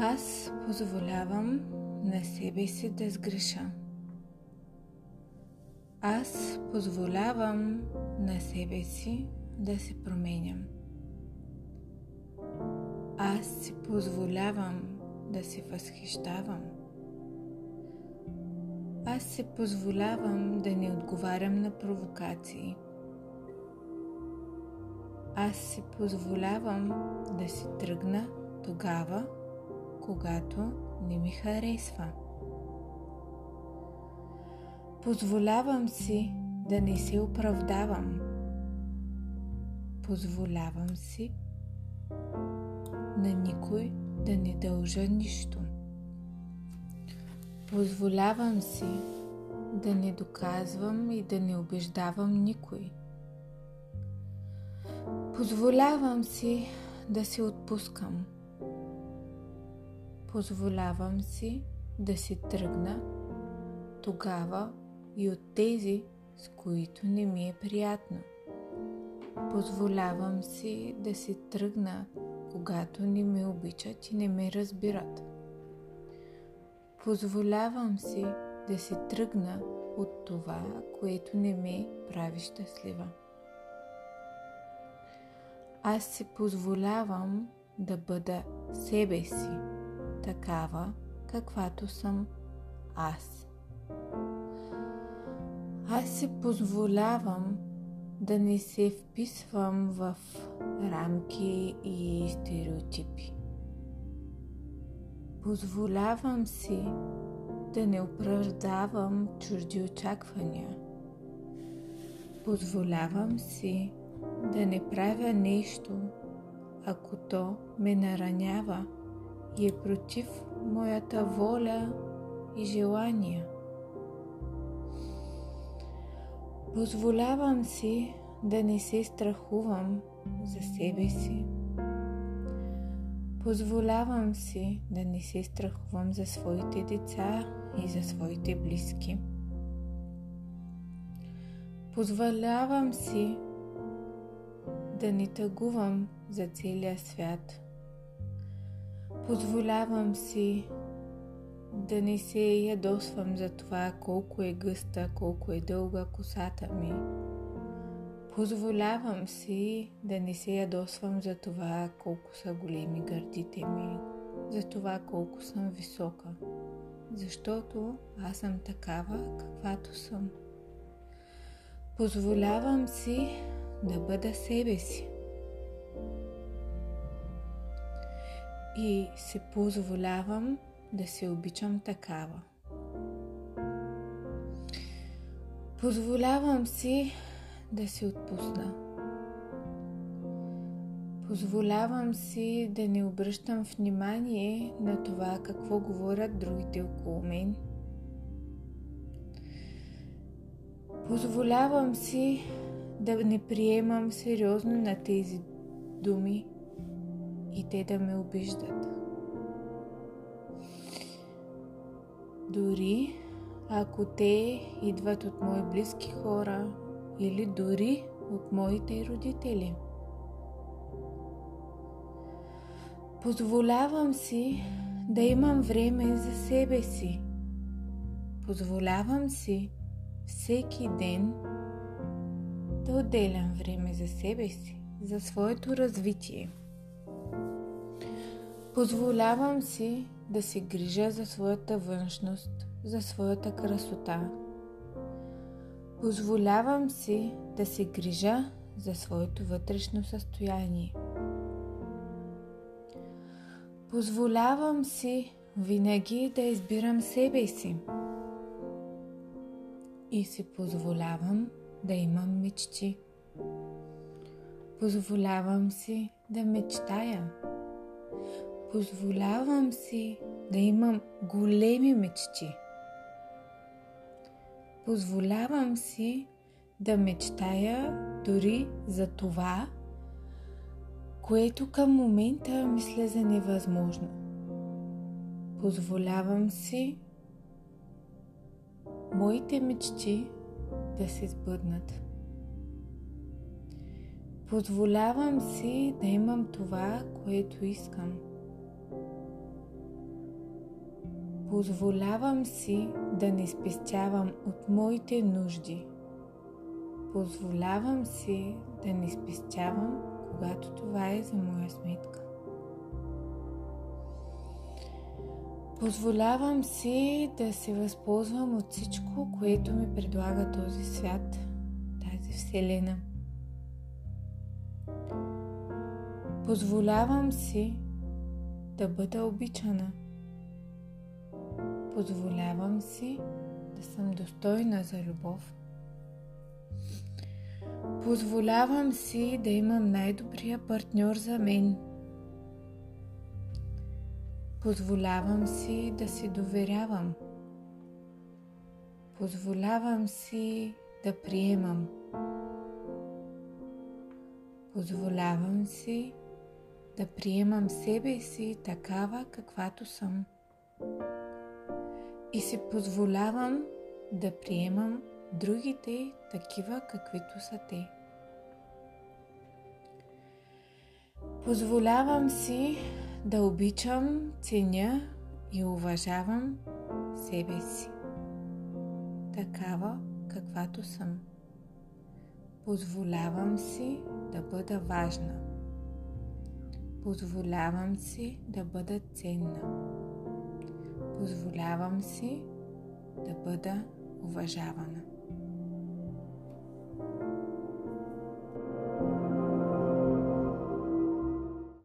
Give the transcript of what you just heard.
Аз позволявам на себе си да сгреша. Аз позволявам на себе си да се променям. Аз си позволявам да се възхищавам. Аз си позволявам да не отговарям на провокации. Аз си позволявам да си тръгна тогава, когато не ми харесва. Позволявам си да не се оправдавам. Позволявам си на никой да не дължа нищо. Позволявам си да не доказвам и да не убеждавам никой. Позволявам си да се отпускам. Позволявам си да си тръгна тогава и от тези, с които не ми е приятно. Позволявам си да си тръгна, когато не ме обичат и не ме разбират. Позволявам си да си тръгна от това, което не ме прави щастлива. Аз си позволявам да бъда себе си, такава, каквато съм аз. Аз си позволявам да не се вписвам в рамки и стереотипи. Позволявам си да не оправдавам чужди очаквания. Позволявам си да не правя нещо, ако то ме наранява и е против моята воля и желания. Позволявам си да не се страхувам за себе си. Позволявам си да не се страхувам за своите деца и за своите близки. Позволявам си да не тъгувам за целия свят. Позволявам си да не се ядосвам за това колко е гъста, колко е дълга косата ми. Позволявам си да не се ядосвам за това колко са големи гърдите ми, за това колко съм висока, защото аз съм такава, каквато съм. Позволявам си да бъда себе си. И се позволявам да се обичам такава. Позволявам си да се отпусна. Позволявам си да не обръщам внимание на това какво говорят другите около мен. Позволявам си да не приемам сериозно на тези думи и те да ме обиждат. Дори ако те идват от мои близки хора или дори от моите родители. Позволявам си да имам време за себе си. Позволявам си всеки ден да отделям време за себе си, за своето развитие. Позволявам си да се грижа за своята външност, за своята красота. Позволявам си да се грижа за своето вътрешно състояние. Позволявам си винаги да избирам себе си. И си позволявам да имам мечти. Позволявам си да мечтая. Позволявам си да имам големи мечти. Позволявам си да мечтая дори за това, което към момента мисля за невъзможно. Позволявам си моите мечти да се сбъднат. Позволявам си да имам това, което искам. Позволявам си да не спестявам от моите нужди. Позволявам си да не спестявам, когато това е за моя сметка. Позволявам си да се възползвам от всичко, което ми предлага този свят, тази Вселена. Позволявам си да бъда обичана. Позволявам си да съм достойна за любов. Позволявам си да имам най-добрия партньор за мен. Позволявам си да си доверявам. Позволявам си да приемам. Позволявам си да приемам себе си такава, каквато съм. И си позволявам да приемам другите такива, каквито са те. Позволявам си да обичам, ценя и уважавам себе си. Такава, каквато съм. Позволявам си да бъда важна. Позволявам си да бъда ценна. Позволявам си да бъда уважавана.